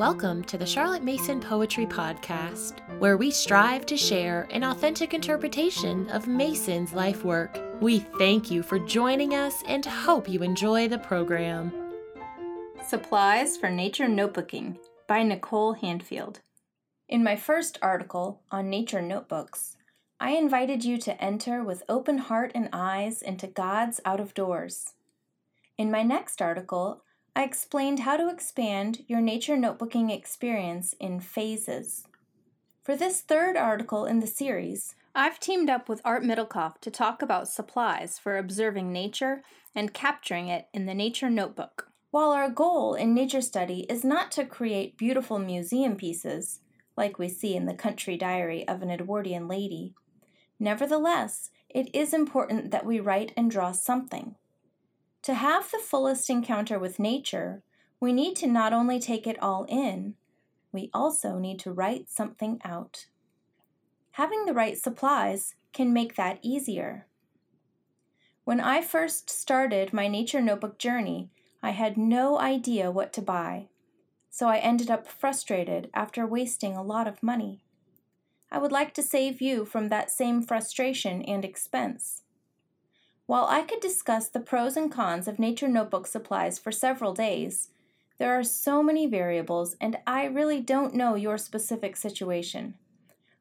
Welcome to the Charlotte Mason Poetry Podcast, where we strive to share an authentic interpretation of Mason's life work. We thank you for joining us and hope you enjoy the program. Supplies for Nature Notebooking by Nicole Handfield. In my first article on nature notebooks, I invited you to enter with open heart and eyes into God's out of doors. In my next article, I explained how to expand your nature notebooking experience in phases. For this third article in the series, I've teamed up with Art Middlecoff to talk about supplies for observing nature and capturing it in the nature notebook. While our goal in nature study is not to create beautiful museum pieces, like we see in the country diary of an Edwardian lady, nevertheless, it is important that we write and draw something. To have the fullest encounter with nature, we need to not only take it all in, we also need to write something out. Having the right supplies can make that easier. When I first started my nature notebook journey, I had no idea what to buy, so I ended up frustrated after wasting a lot of money. I would like to save you from that same frustration and expense. While I could discuss the pros and cons of nature notebook supplies for several days, there are so many variables and I really don't know your specific situation.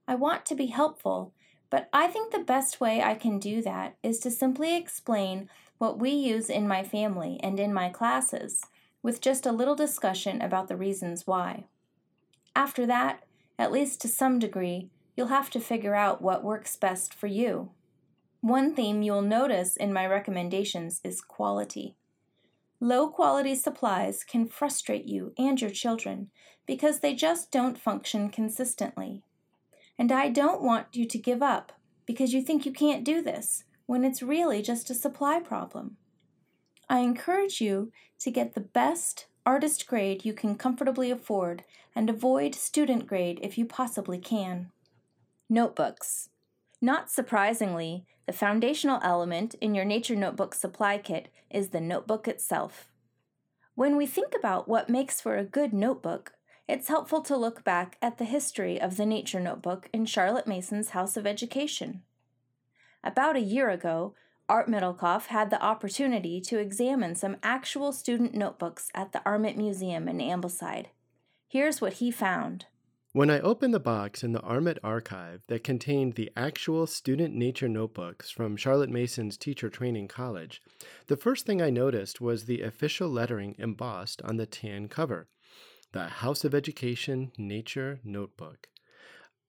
I want to be helpful, but I think the best way I can do that is to simply explain what we use in my family and in my classes, with just a little discussion about the reasons why. After that, at least to some degree, you'll have to figure out what works best for you. One theme you'll notice in my recommendations is quality. Low quality supplies can frustrate you and your children because they just don't function consistently. And I don't want you to give up because you think you can't do this when it's really just a supply problem. I encourage you to get the best artist grade you can comfortably afford and avoid student grade if you possibly can. Notebooks. Not surprisingly, the foundational element in your Nature Notebook supply kit is the notebook itself. When we think about what makes for a good notebook, it's helpful to look back at the history of the Nature Notebook in Charlotte Mason's House of Education. About a year ago, Art Middlecoff had the opportunity to examine some actual student notebooks at the Armitt Museum in Ambleside. Here's what he found. When I opened the box in the Armitt archive that contained the actual student nature notebooks from Charlotte Mason's Teacher Training College, the first thing I noticed was the official lettering embossed on the tan cover the House of Education Nature Notebook.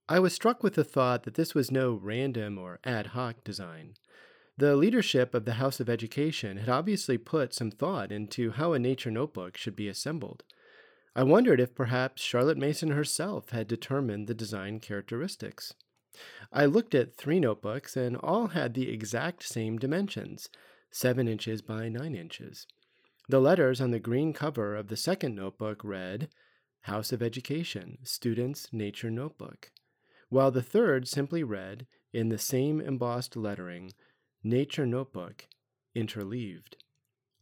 I was struck with the thought that this was no random or ad hoc design. The leadership of the House of Education had obviously put some thought into how a nature notebook should be assembled. I wondered if perhaps Charlotte Mason herself had determined the design characteristics. I looked at three notebooks, and all had the exact same dimensions 7 inches by 9 inches. The letters on the green cover of the second notebook read, House of Education, Students' Nature Notebook, while the third simply read, in the same embossed lettering, Nature Notebook, interleaved.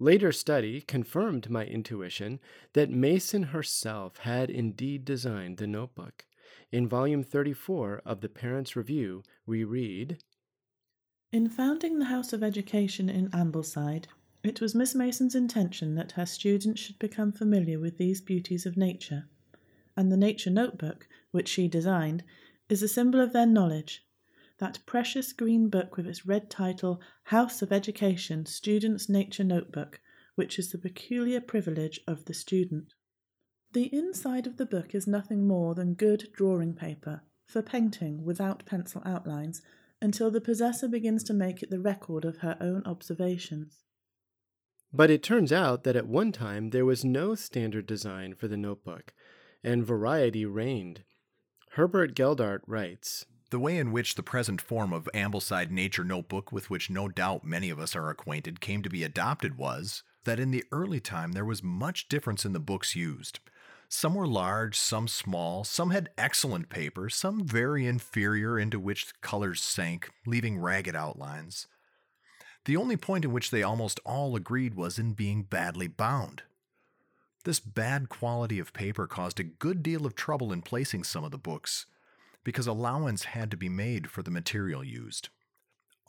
Later study confirmed my intuition that Mason herself had indeed designed the notebook. In volume 34 of the Parents' Review, we read In founding the House of Education in Ambleside, it was Miss Mason's intention that her students should become familiar with these beauties of nature, and the Nature Notebook, which she designed, is a symbol of their knowledge that precious green book with its red title, House of Education Student's Nature Notebook, which is the peculiar privilege of the student. The inside of the book is nothing more than good drawing paper for painting without pencil outlines until the possessor begins to make it the record of her own observations. But it turns out that at one time there was no standard design for the notebook, and variety reigned. Herbert Geldart writes the way in which the present form of Ambleside Nature Notebook, with which no doubt many of us are acquainted, came to be adopted was that in the early time there was much difference in the books used. Some were large, some small, some had excellent paper, some very inferior, into which the colors sank, leaving ragged outlines. The only point in which they almost all agreed was in being badly bound. This bad quality of paper caused a good deal of trouble in placing some of the books, because allowance had to be made for the material used.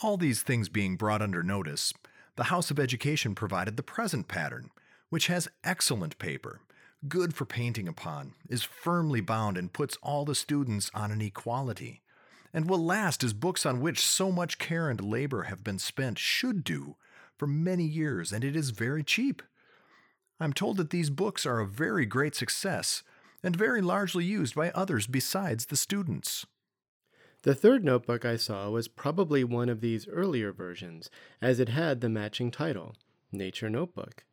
All these things being brought under notice, the House of Education provided the present pattern, which has excellent paper, good for painting upon, is firmly bound, and puts all the students on an equality, and will last as books on which so much care and labor have been spent should do for many years, and it is very cheap. I'm told that these books are a very great success and very largely used by others besides the students. The third notebook I saw was probably one of these earlier versions, as it had the matching title, Nature Notebook.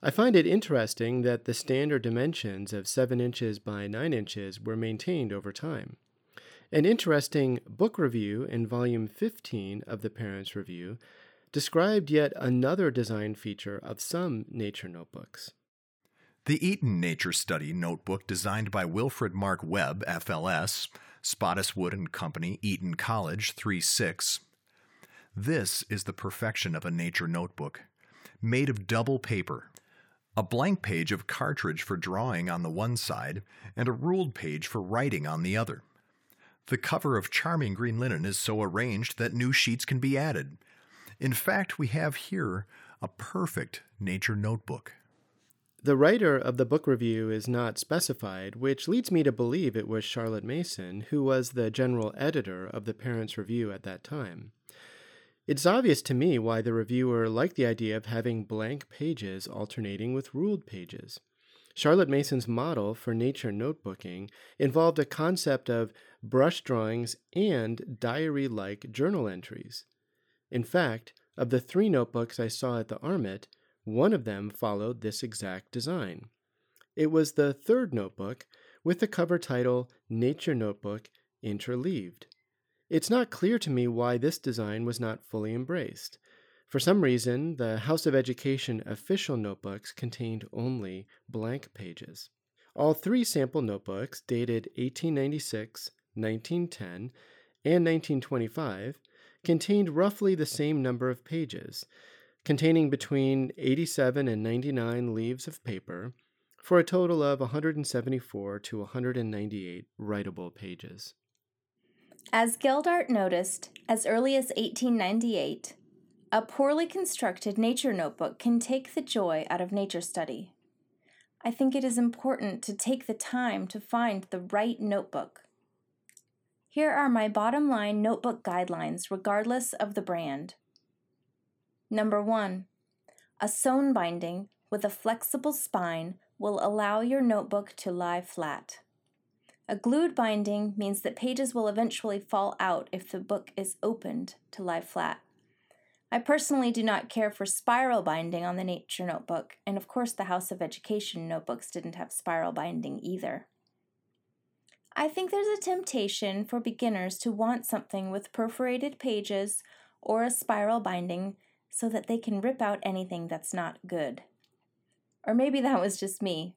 I find it interesting that the standard dimensions of 7 inches by 9 inches were maintained over time. An interesting book review in volume 15 of the Parents' Review described yet another design feature of some nature notebooks. The Eton Nature Study notebook designed by Wilfred Mark Webb, FLS, Spottiswoode and Company, Eton College, 36. This is the perfection of a nature notebook, made of double paper. A blank page of cartridge for drawing on the one side, and a ruled page for writing on the other. The cover of charming green linen is so arranged that new sheets can be added, in fact, we have here a perfect nature notebook. The writer of the book review is not specified, which leads me to believe it was Charlotte Mason, who was the general editor of the Parents' Review at that time. It's obvious to me why the reviewer liked the idea of having blank pages alternating with ruled pages. Charlotte Mason's model for nature notebooking involved a concept of brush drawings and diary like journal entries. In fact, of the three notebooks I saw at the Armitt, one of them followed this exact design. It was the third notebook with the cover title Nature Notebook Interleaved. It's not clear to me why this design was not fully embraced. For some reason, the House of Education official notebooks contained only blank pages. All three sample notebooks, dated 1896, 1910, and 1925, contained roughly the same number of pages, containing between 87 and 99 leaves of paper, for a total of 174 to 198 writable pages. As Geldart noticed, as early as 1898, a poorly constructed nature notebook can take the joy out of nature study. I think it is important to take the time to find the right notebook. Here are my bottom line notebook guidelines, regardless of the brand. Number one, a sewn binding with a flexible spine will allow your notebook to lie flat. A glued binding means that pages will eventually fall out if the book is opened to lie flat. I personally do not care for spiral binding on the Nature Notebook, and of course, the House of Education notebooks didn't have spiral binding either. I think there's a temptation for beginners to want something with perforated pages or a spiral binding so that they can rip out anything that's not good. Or maybe that was just me.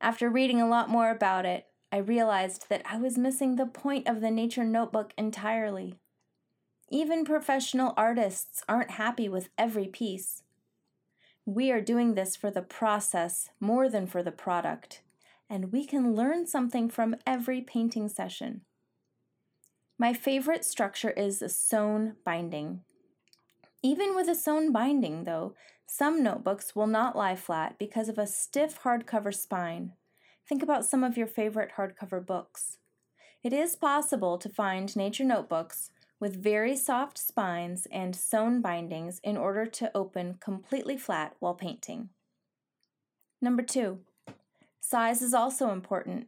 After reading a lot more about it, I realized that I was missing the point of the nature notebook entirely. Even professional artists aren't happy with every piece. We are doing this for the process more than for the product and we can learn something from every painting session. My favorite structure is a sewn binding. Even with a sewn binding, though, some notebooks will not lie flat because of a stiff hardcover spine. Think about some of your favorite hardcover books. It is possible to find nature notebooks with very soft spines and sewn bindings in order to open completely flat while painting. Number two, Size is also important.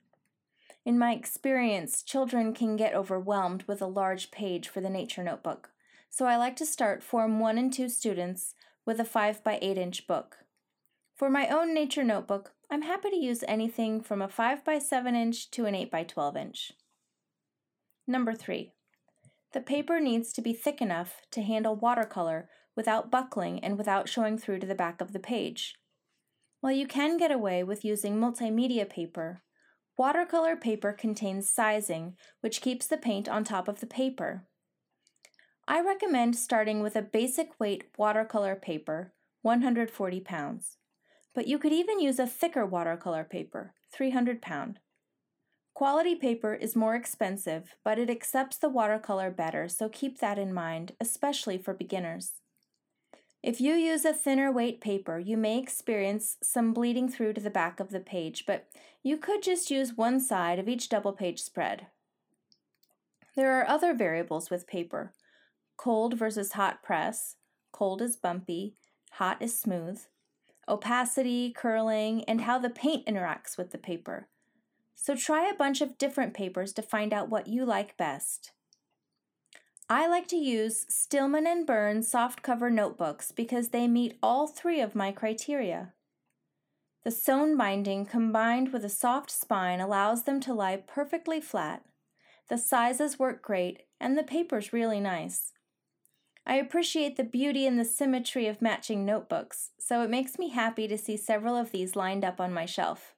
In my experience, children can get overwhelmed with a large page for the nature notebook, so I like to start Form 1 and 2 students with a 5 by 8 inch book. For my own nature notebook, I'm happy to use anything from a 5 by 7 inch to an 8 by 12 inch. Number 3. The paper needs to be thick enough to handle watercolor without buckling and without showing through to the back of the page. While you can get away with using multimedia paper, watercolor paper contains sizing, which keeps the paint on top of the paper. I recommend starting with a basic weight watercolor paper, 140 pounds. but you could even use a thicker watercolor paper, 300 pound. Quality paper is more expensive, but it accepts the watercolor better, so keep that in mind, especially for beginners. If you use a thinner weight paper, you may experience some bleeding through to the back of the page, but you could just use one side of each double page spread. There are other variables with paper cold versus hot press, cold is bumpy, hot is smooth, opacity, curling, and how the paint interacts with the paper. So try a bunch of different papers to find out what you like best. I like to use Stillman and Birn softcover notebooks because they meet all three of my criteria. The sewn binding combined with a soft spine allows them to lie perfectly flat. The sizes work great, and the paper's really nice. I appreciate the beauty and the symmetry of matching notebooks, so it makes me happy to see several of these lined up on my shelf.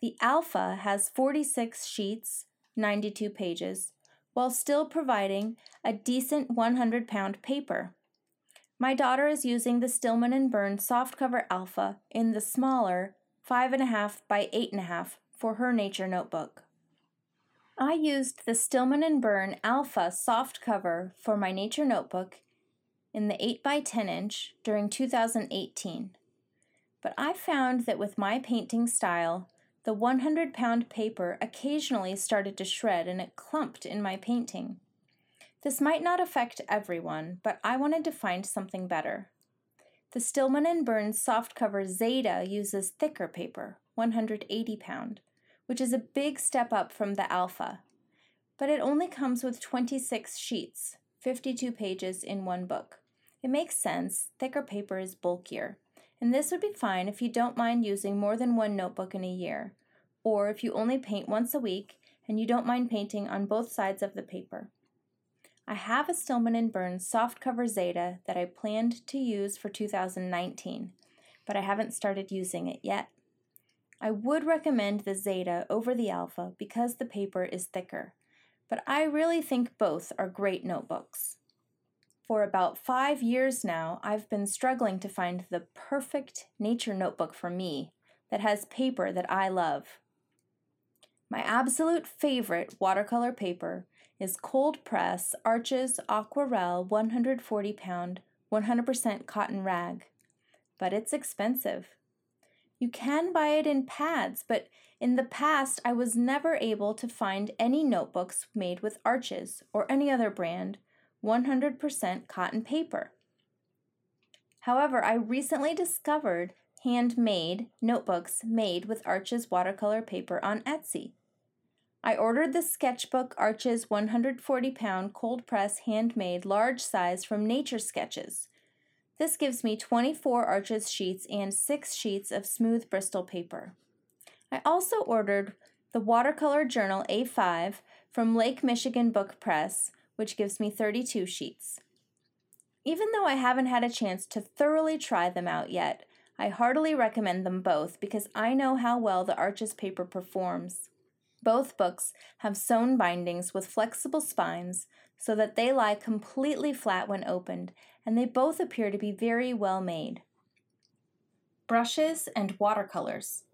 The Alpha has 46 sheets, 92 pages, while still providing a decent 100 pound paper. My daughter is using the Stillman and Birn softcover Alpha in the smaller 5.5 by 8.5 for her nature notebook. I used the Stillman and Birn Alpha softcover for my nature notebook in the 8 by 10 inch during 2018. But I found that with my painting style, the 100 pound paper occasionally started to shred and it clumped in my painting. This might not affect everyone, but I wanted to find something better. The Stillman and Birn softcover Zeta uses thicker paper, 180 pound, which is a big step up from the Alpha, but it only comes with 26 sheets, 52 pages in one book. It makes sense, thicker paper is bulkier and this would be fine if you don't mind using more than one notebook in a year, or if you only paint once a week and you don't mind painting on both sides of the paper. I have a Stillman and Birn softcover Zeta that I planned to use for 2019, but I haven't started using it yet. I would recommend the Zeta over the Alpha because the paper is thicker, but I really think both are great notebooks. For about five years now, I've been struggling to find the perfect nature notebook for me that has paper that I love. My absolute favorite watercolor paper is Cold Press Arches Aquarelle 140 pound 100% cotton rag, but it's expensive. You can buy it in pads, but in the past I was never able to find any notebooks made with Arches or any other brand 100% cotton paper. However, I recently discovered handmade notebooks made with Arches watercolor paper on Etsy. I ordered the sketchbook Arches 140 pound cold press handmade large size from Nature Sketches. This gives me 24 Arches sheets and 6 sheets of smooth Bristol paper. I also ordered the watercolor journal A5 from Lake Michigan Book Press which gives me 32 sheets. Even though I haven't had a chance to thoroughly try them out yet, I heartily recommend them both because I know how well the Arches paper performs. Both books have sewn bindings with flexible spines so that they lie completely flat when opened, and they both appear to be very well made. Brushes and watercolors.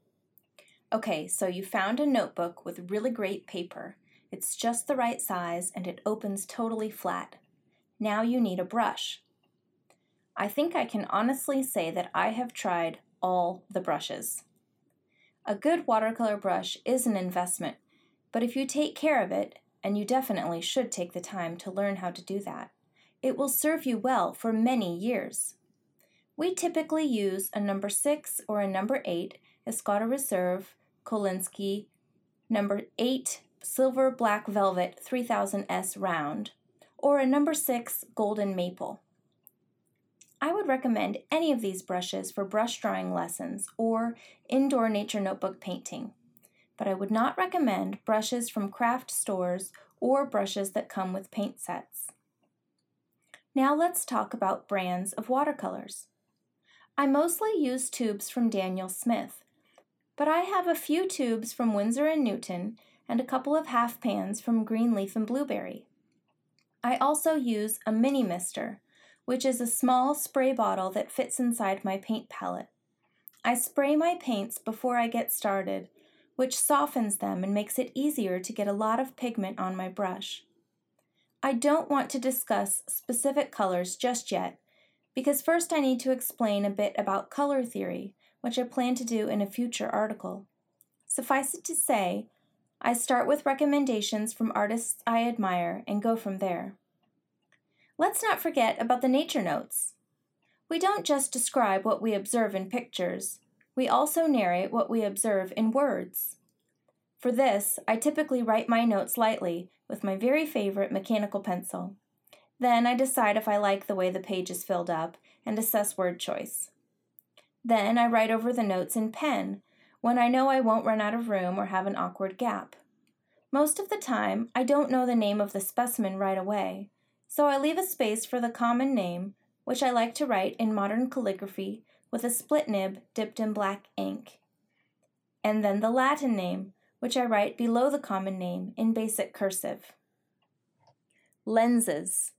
Okay, so you found a notebook with really great paper it's just the right size and it opens totally flat. Now you need a brush. I think I can honestly say that I have tried all the brushes. A good watercolor brush is an investment, but if you take care of it, and you definitely should take the time to learn how to do that, it will serve you well for many years. We typically use a number 6 or a number 8 Escoda Reserve, Kolinsky, number 8 silver black velvet 3000S round, or a number 6 golden maple. I would recommend any of these brushes for brush drawing lessons or indoor nature notebook painting, but I would not recommend brushes from craft stores or brushes that come with paint sets. Now let's talk about brands of watercolors. I mostly use tubes from Daniel Smith, but I have a few tubes from Winsor & Newton and a couple of half pans from Greenleaf and Blueberry. I also use a mini mister, which is a small spray bottle that fits inside my paint palette. I spray my paints before I get started, which softens them and makes it easier to get a lot of pigment on my brush. I don't want to discuss specific colors just yet, because first I need to explain a bit about color theory, which I plan to do in a future article. Suffice it to say, I start with recommendations from artists I admire and go from there. Let's not forget about the nature notes. We don't just describe what we observe in pictures, we also narrate what we observe in words. For this, I typically write my notes lightly with my very favorite mechanical pencil. Then I decide if I like the way the page is filled up and assess word choice. Then I write over the notes in pen when I know I won't run out of room or have an awkward gap. Most of the time, I don't know the name of the specimen right away, so I leave a space for the common name, which I like to write in modern calligraphy with a split nib dipped in black ink. And then the Latin name, which I write below the common name in basic cursive. Lenses.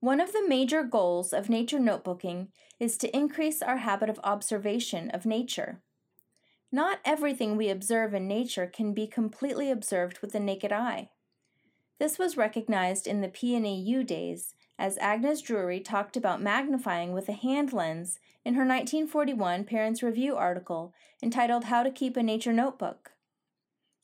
One of the major goals of nature notebooking is to increase our habit of observation of nature. Not everything we observe in nature can be completely observed with the naked eye. This was recognized in the PNEU days as Agnes Drury talked about magnifying with a hand lens in her 1941 Parents Review article entitled How to Keep a Nature Notebook.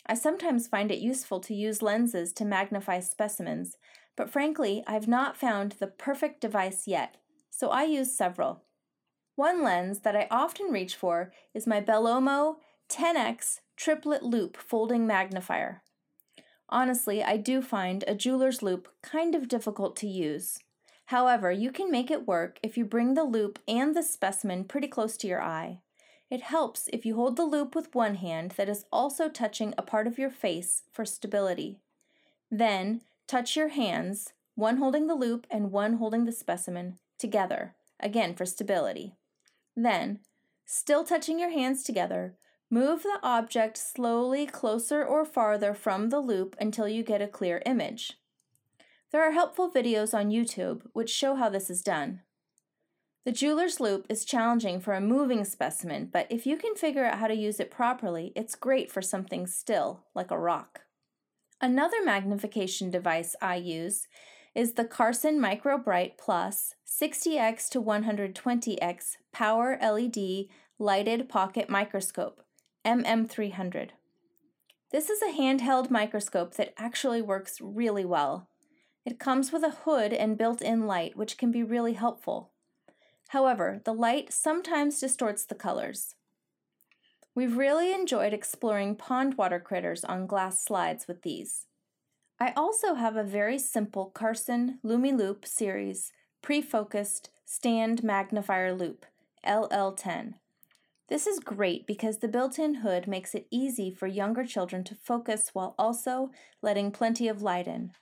I sometimes find it useful to use lenses to magnify specimens, but frankly, I've not found the perfect device yet, so I use several. One lens that I often reach for is my BelOMO 10x triplet loupe folding magnifier. Honestly, I do find a jeweler's loupe kind of difficult to use. However, you can make it work if you bring the loupe and the specimen pretty close to your eye. It helps if you hold the loupe with one hand that is also touching a part of your face for stability. Then, touch your hands, one holding the loupe and one holding the specimen, together, again for stability. Then, still touching your hands together, move the object slowly closer or farther from the loupe until you get a clear image. There are helpful videos on YouTube which show how this is done. The jeweler's loupe is challenging for a moving specimen, but if you can figure out how to use it properly, it's great for something still, like a rock. Another magnification device I use is the Carson MicroBright Plus 60x to 120x Power LED Lighted Pocket Microscope, MM300. This is a handheld microscope that actually works really well. It comes with a hood and built in light, which can be really helpful. However, the light sometimes distorts the colors. We've really enjoyed exploring pond water critters on glass slides with these. I also have a very simple Carson LumiLoupe series pre-focused stand magnifier loupe, LL10. This is great because the built-in hood makes it easy for younger children to focus while also letting plenty of light in.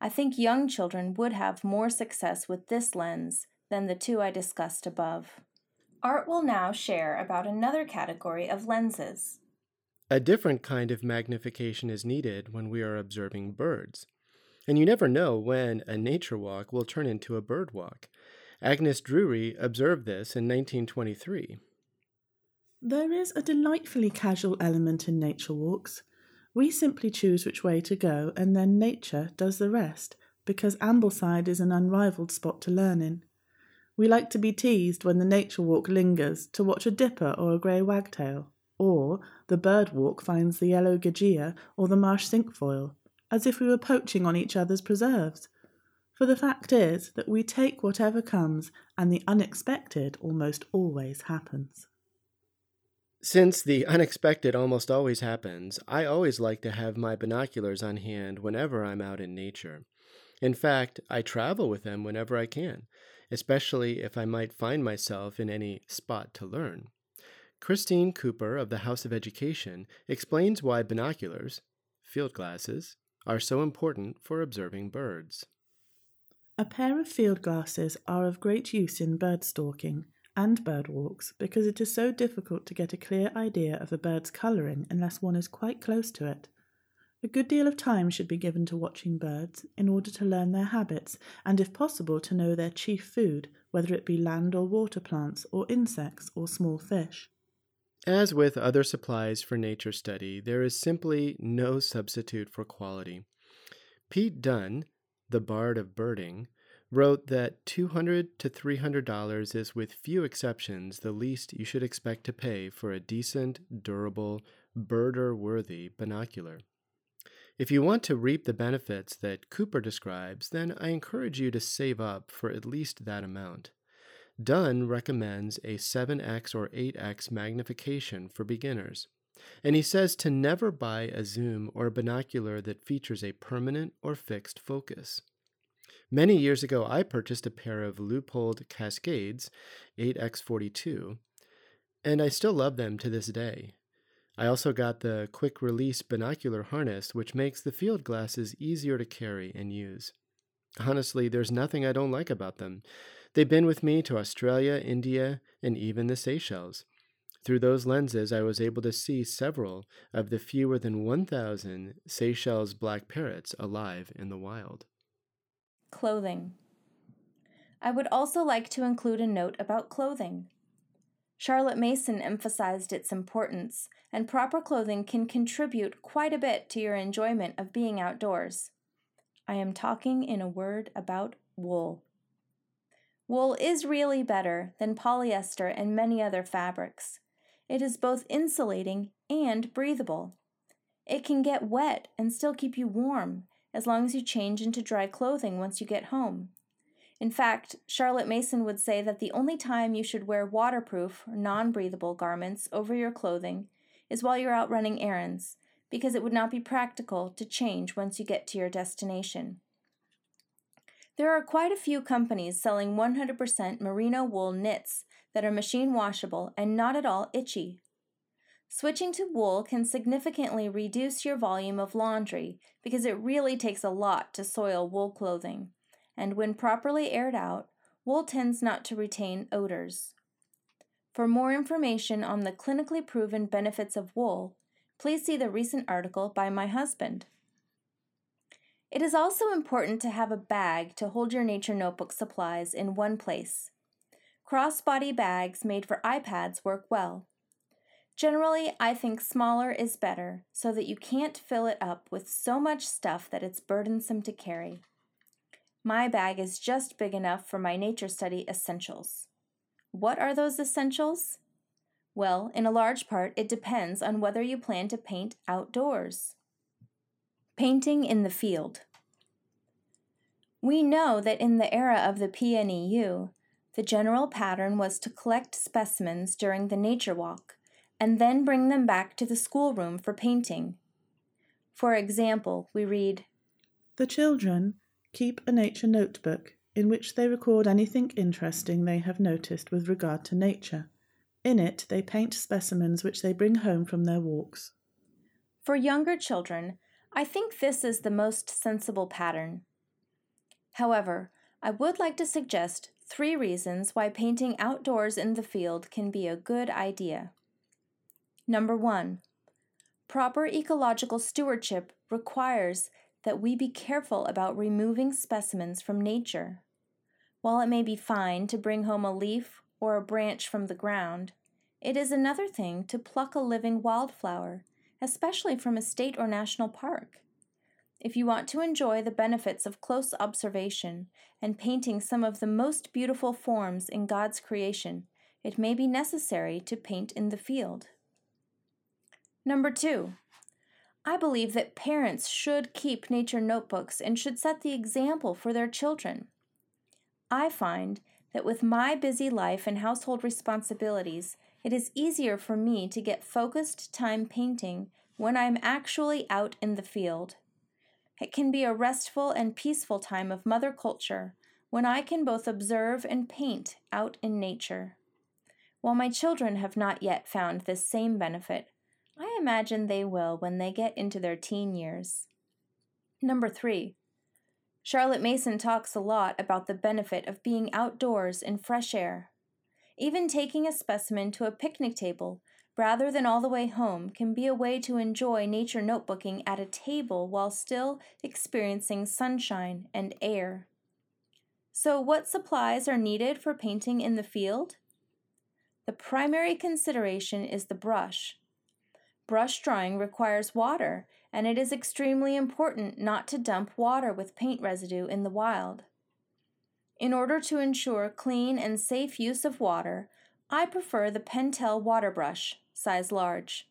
I think young children would have more success with this lens than the two I discussed above. Art will now share about another category of lenses. A different kind of magnification is needed when we are observing birds. And you never know when a nature walk will turn into a bird walk. Agnes Drury observed this in 1923. There is a delightfully casual element in nature walks. We simply choose which way to go, and then nature does the rest, because Ambleside is an unrivalled spot to learn in. We like to be teased when the nature walk lingers to watch a dipper or a grey wagtail or the bird walk finds the yellow gagea or the marsh cinquefoil, as if we were poaching on each other's preserves. For the fact is that we take whatever comes, and the unexpected almost always happens. Since the unexpected almost always happens, I always like to have my binoculars on hand whenever I'm out in nature. In fact, I travel with them whenever I can, especially if I might find myself in any spot to learn. Christine Cooper of the House of Education explains why binoculars, field glasses, are so important for observing birds. A pair of field glasses are of great use in bird stalking and bird walks because it is so difficult to get a clear idea of a bird's colouring unless one is quite close to it. A good deal of time should be given to watching birds in order to learn their habits and, if possible, to know their chief food, whether it be land or water plants, or insects, or small fish. As with other supplies for nature study, there is simply no substitute for quality. Pete Dunne, the bard of birding, wrote that 200 to $300 is, with few exceptions, the least you should expect to pay for a decent, durable, birder worthy binocular. If you want to reap the benefits that Cooper describes, then I encourage you to save up for at least that amount. Dunne recommends a 7x or 8x magnification for beginners. And he says to never buy a zoom or a binocular that features a permanent or fixed focus. Many years ago, I purchased a pair of Leupold Cascades 8x42, and I still love them to this day. I also got the quick release binocular harness, which makes the field glasses easier to carry and use. Honestly, there's nothing I don't like about them. They've been with me to Australia, India, and even the Seychelles. Through those lenses, I was able to see several of the fewer than 1,000 Seychelles black parrots alive in the wild. Clothing. I would also like to include a note about clothing. Charlotte Mason emphasized its importance, and proper clothing can contribute quite a bit to your enjoyment of being outdoors. I am talking in a word about wool. Wool is really better than polyester and many other fabrics. It is both insulating and breathable. It can get wet and still keep you warm as long as you change into dry clothing once you get home. In fact, Charlotte Mason would say that the only time you should wear waterproof non breathable garments over your clothing is while you're out running errands, because it would not be practical to change once you get to your destination. There are quite a few companies selling 100% merino wool knits that are machine washable and not at all itchy. Switching to wool can significantly reduce your volume of laundry because it really takes a lot to soil wool clothing and when properly aired out, wool tends not to retain odors. For more information on the clinically proven benefits of wool, please see the recent article by my husband. It is also important to have a bag to hold your nature notebook supplies in one place. Crossbody bags made for iPads work well. Generally, I think smaller is better so that you can't fill it up with so much stuff that it's burdensome to carry. My bag is just big enough for my nature study essentials. What are those essentials? Well, in a large part, it depends on whether you plan to paint outdoors. Painting in the field. We know that in the era of the PNEU, the general pattern was to collect specimens during the nature walk and then bring them back to the schoolroom for painting. For example, we read The children, Keep a nature notebook in which they record anything interesting they have noticed with regard to nature. In it, they paint specimens which they bring home from their walks. For younger children, I think this is the most sensible pattern. However, I would like to suggest three reasons why painting outdoors in the field can be a good idea. Number one, proper ecological stewardship requires that we be careful about removing specimens from nature. While it may be fine to bring home a leaf or a branch from the ground, it is another thing to pluck a living wildflower, especially from a state or national park. If you want to enjoy the benefits of close observation and painting some of the most beautiful forms in God's creation, it may be necessary to paint in the field. Number two, I believe that parents should keep nature notebooks and should set the example for their children. I find that with my busy life and household responsibilities, it is easier for me to get focused time painting when I am actually out in the field. It can be a restful and peaceful time of mother culture when I can both observe and paint out in nature. While my children have not yet found this same benefit, I imagine they will when they get into their teen years. Number three, Charlotte Mason talks a lot about the benefit of being outdoors in fresh air. Even taking a specimen to a picnic table rather than all the way home can be a way to enjoy nature notebooking at a table while still experiencing sunshine and air. So, what supplies are needed for painting in the field? The primary consideration is the brush. Brush drawing requires water, and it is extremely important not to dump water with paint residue in the wild. In order to ensure clean and safe use of water, I prefer the Pentel water brush, size large.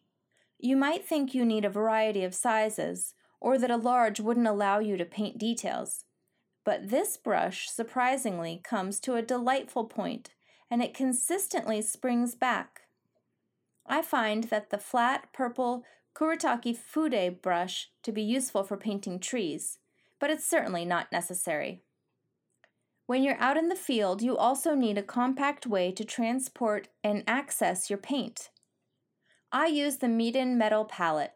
You might think you need a variety of sizes, or that a large wouldn't allow you to paint details. But this brush surprisingly comes to a delightful point, and it consistently springs back. I find that the flat purple Kuretake Fude brush to be useful for painting trees, but it's certainly not necessary. When you're out in the field, you also need a compact way to transport and access your paint. I use the Meeden metal palette,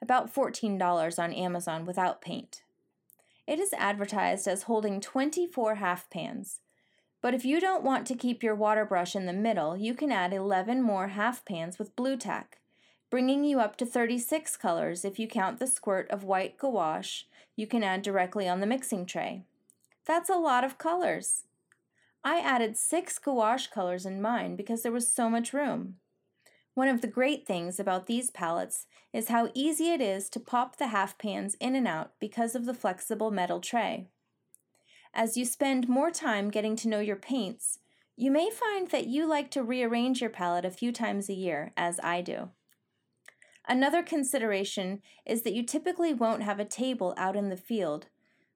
about $14 on Amazon without paint. It is advertised as holding 24 half pans, but if you don't want to keep your water brush in the middle, you can add 11 more half pans with Blu Tack, bringing you up to 36 colors if you count the squirt of white gouache you can add directly on the mixing tray. That's a lot of colors. I added six gouache colors in mine because there was so much room. One of the great things about these palettes is how easy it is to pop the half pans in and out because of the flexible metal tray. As you spend more time getting to know your paints, you may find that you like to rearrange your palette a few times a year, as I do. Another consideration is that you typically won't have a table out in the field,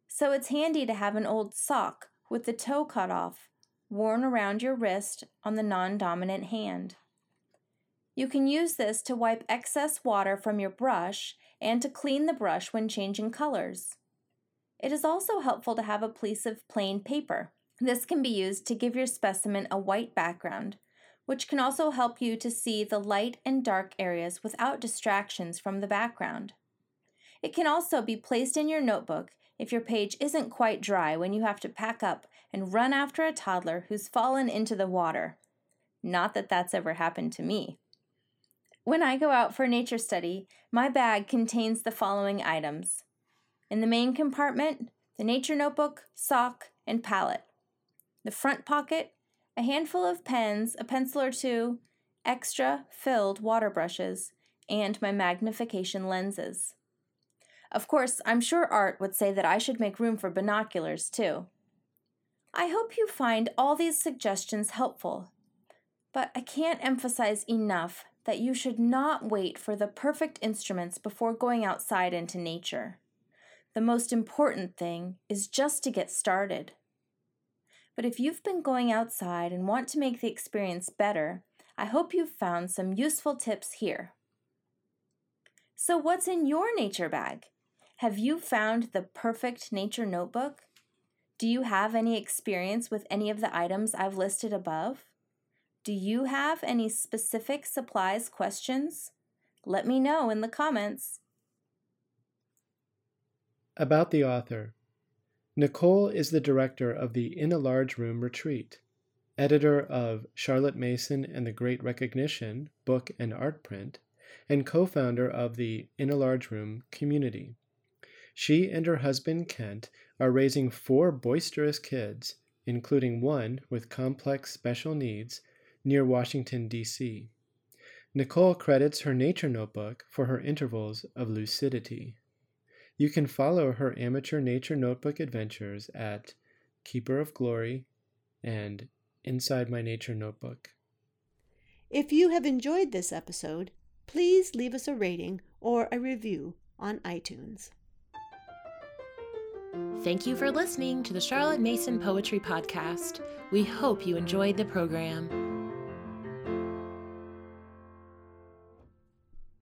so it's handy to have an old sock with the toe cut off worn around your wrist on the non dominant hand. You can use this to wipe excess water from your brush and to clean the brush when changing colors. It is also helpful to have a piece of plain paper. This can be used to give your specimen a white background, which can also help you to see the light and dark areas without distractions from the background. It can also be placed in your notebook if your page isn't quite dry when you have to pack up and run after a toddler who's fallen into the water. Not that that's ever happened to me. When I go out for nature study, my bag contains the following items. In the main compartment, the nature notebook, sock, and palette. The front pocket, a handful of pens, a pencil or two, extra filled water brushes, and my magnification lenses. Of course, I'm sure Art would say that I should make room for binoculars too. I hope you find all these suggestions helpful, but I can't emphasize enough that you should not wait for the perfect instruments before going outside into nature. The most important thing is just to get started. But if you've been going outside and want to make the experience better, I hope you've found some useful tips here. So, what's in your nature bag? Have you found the perfect nature notebook? Do you have any experience with any of the items I've listed above? Do you have any specific supplies questions? Let me know in the comments. About the author Nicole is the director of the In a Large Room retreat, editor of Charlotte Mason and the Great Recognition book and art print, and co founder of the In a Large Room community. She and her husband Kent are raising four boisterous kids, including one with complex special needs, near Washington, D.C. Nicole credits her nature notebook for her intervals of lucidity. You can follow her amateur nature notebook adventures at Keeper of Glory and Inside My Nature Notebook. If you have enjoyed this episode, please leave us a rating or a review on iTunes. Thank you for listening to the Charlotte Mason Poetry Podcast. We hope you enjoyed the program.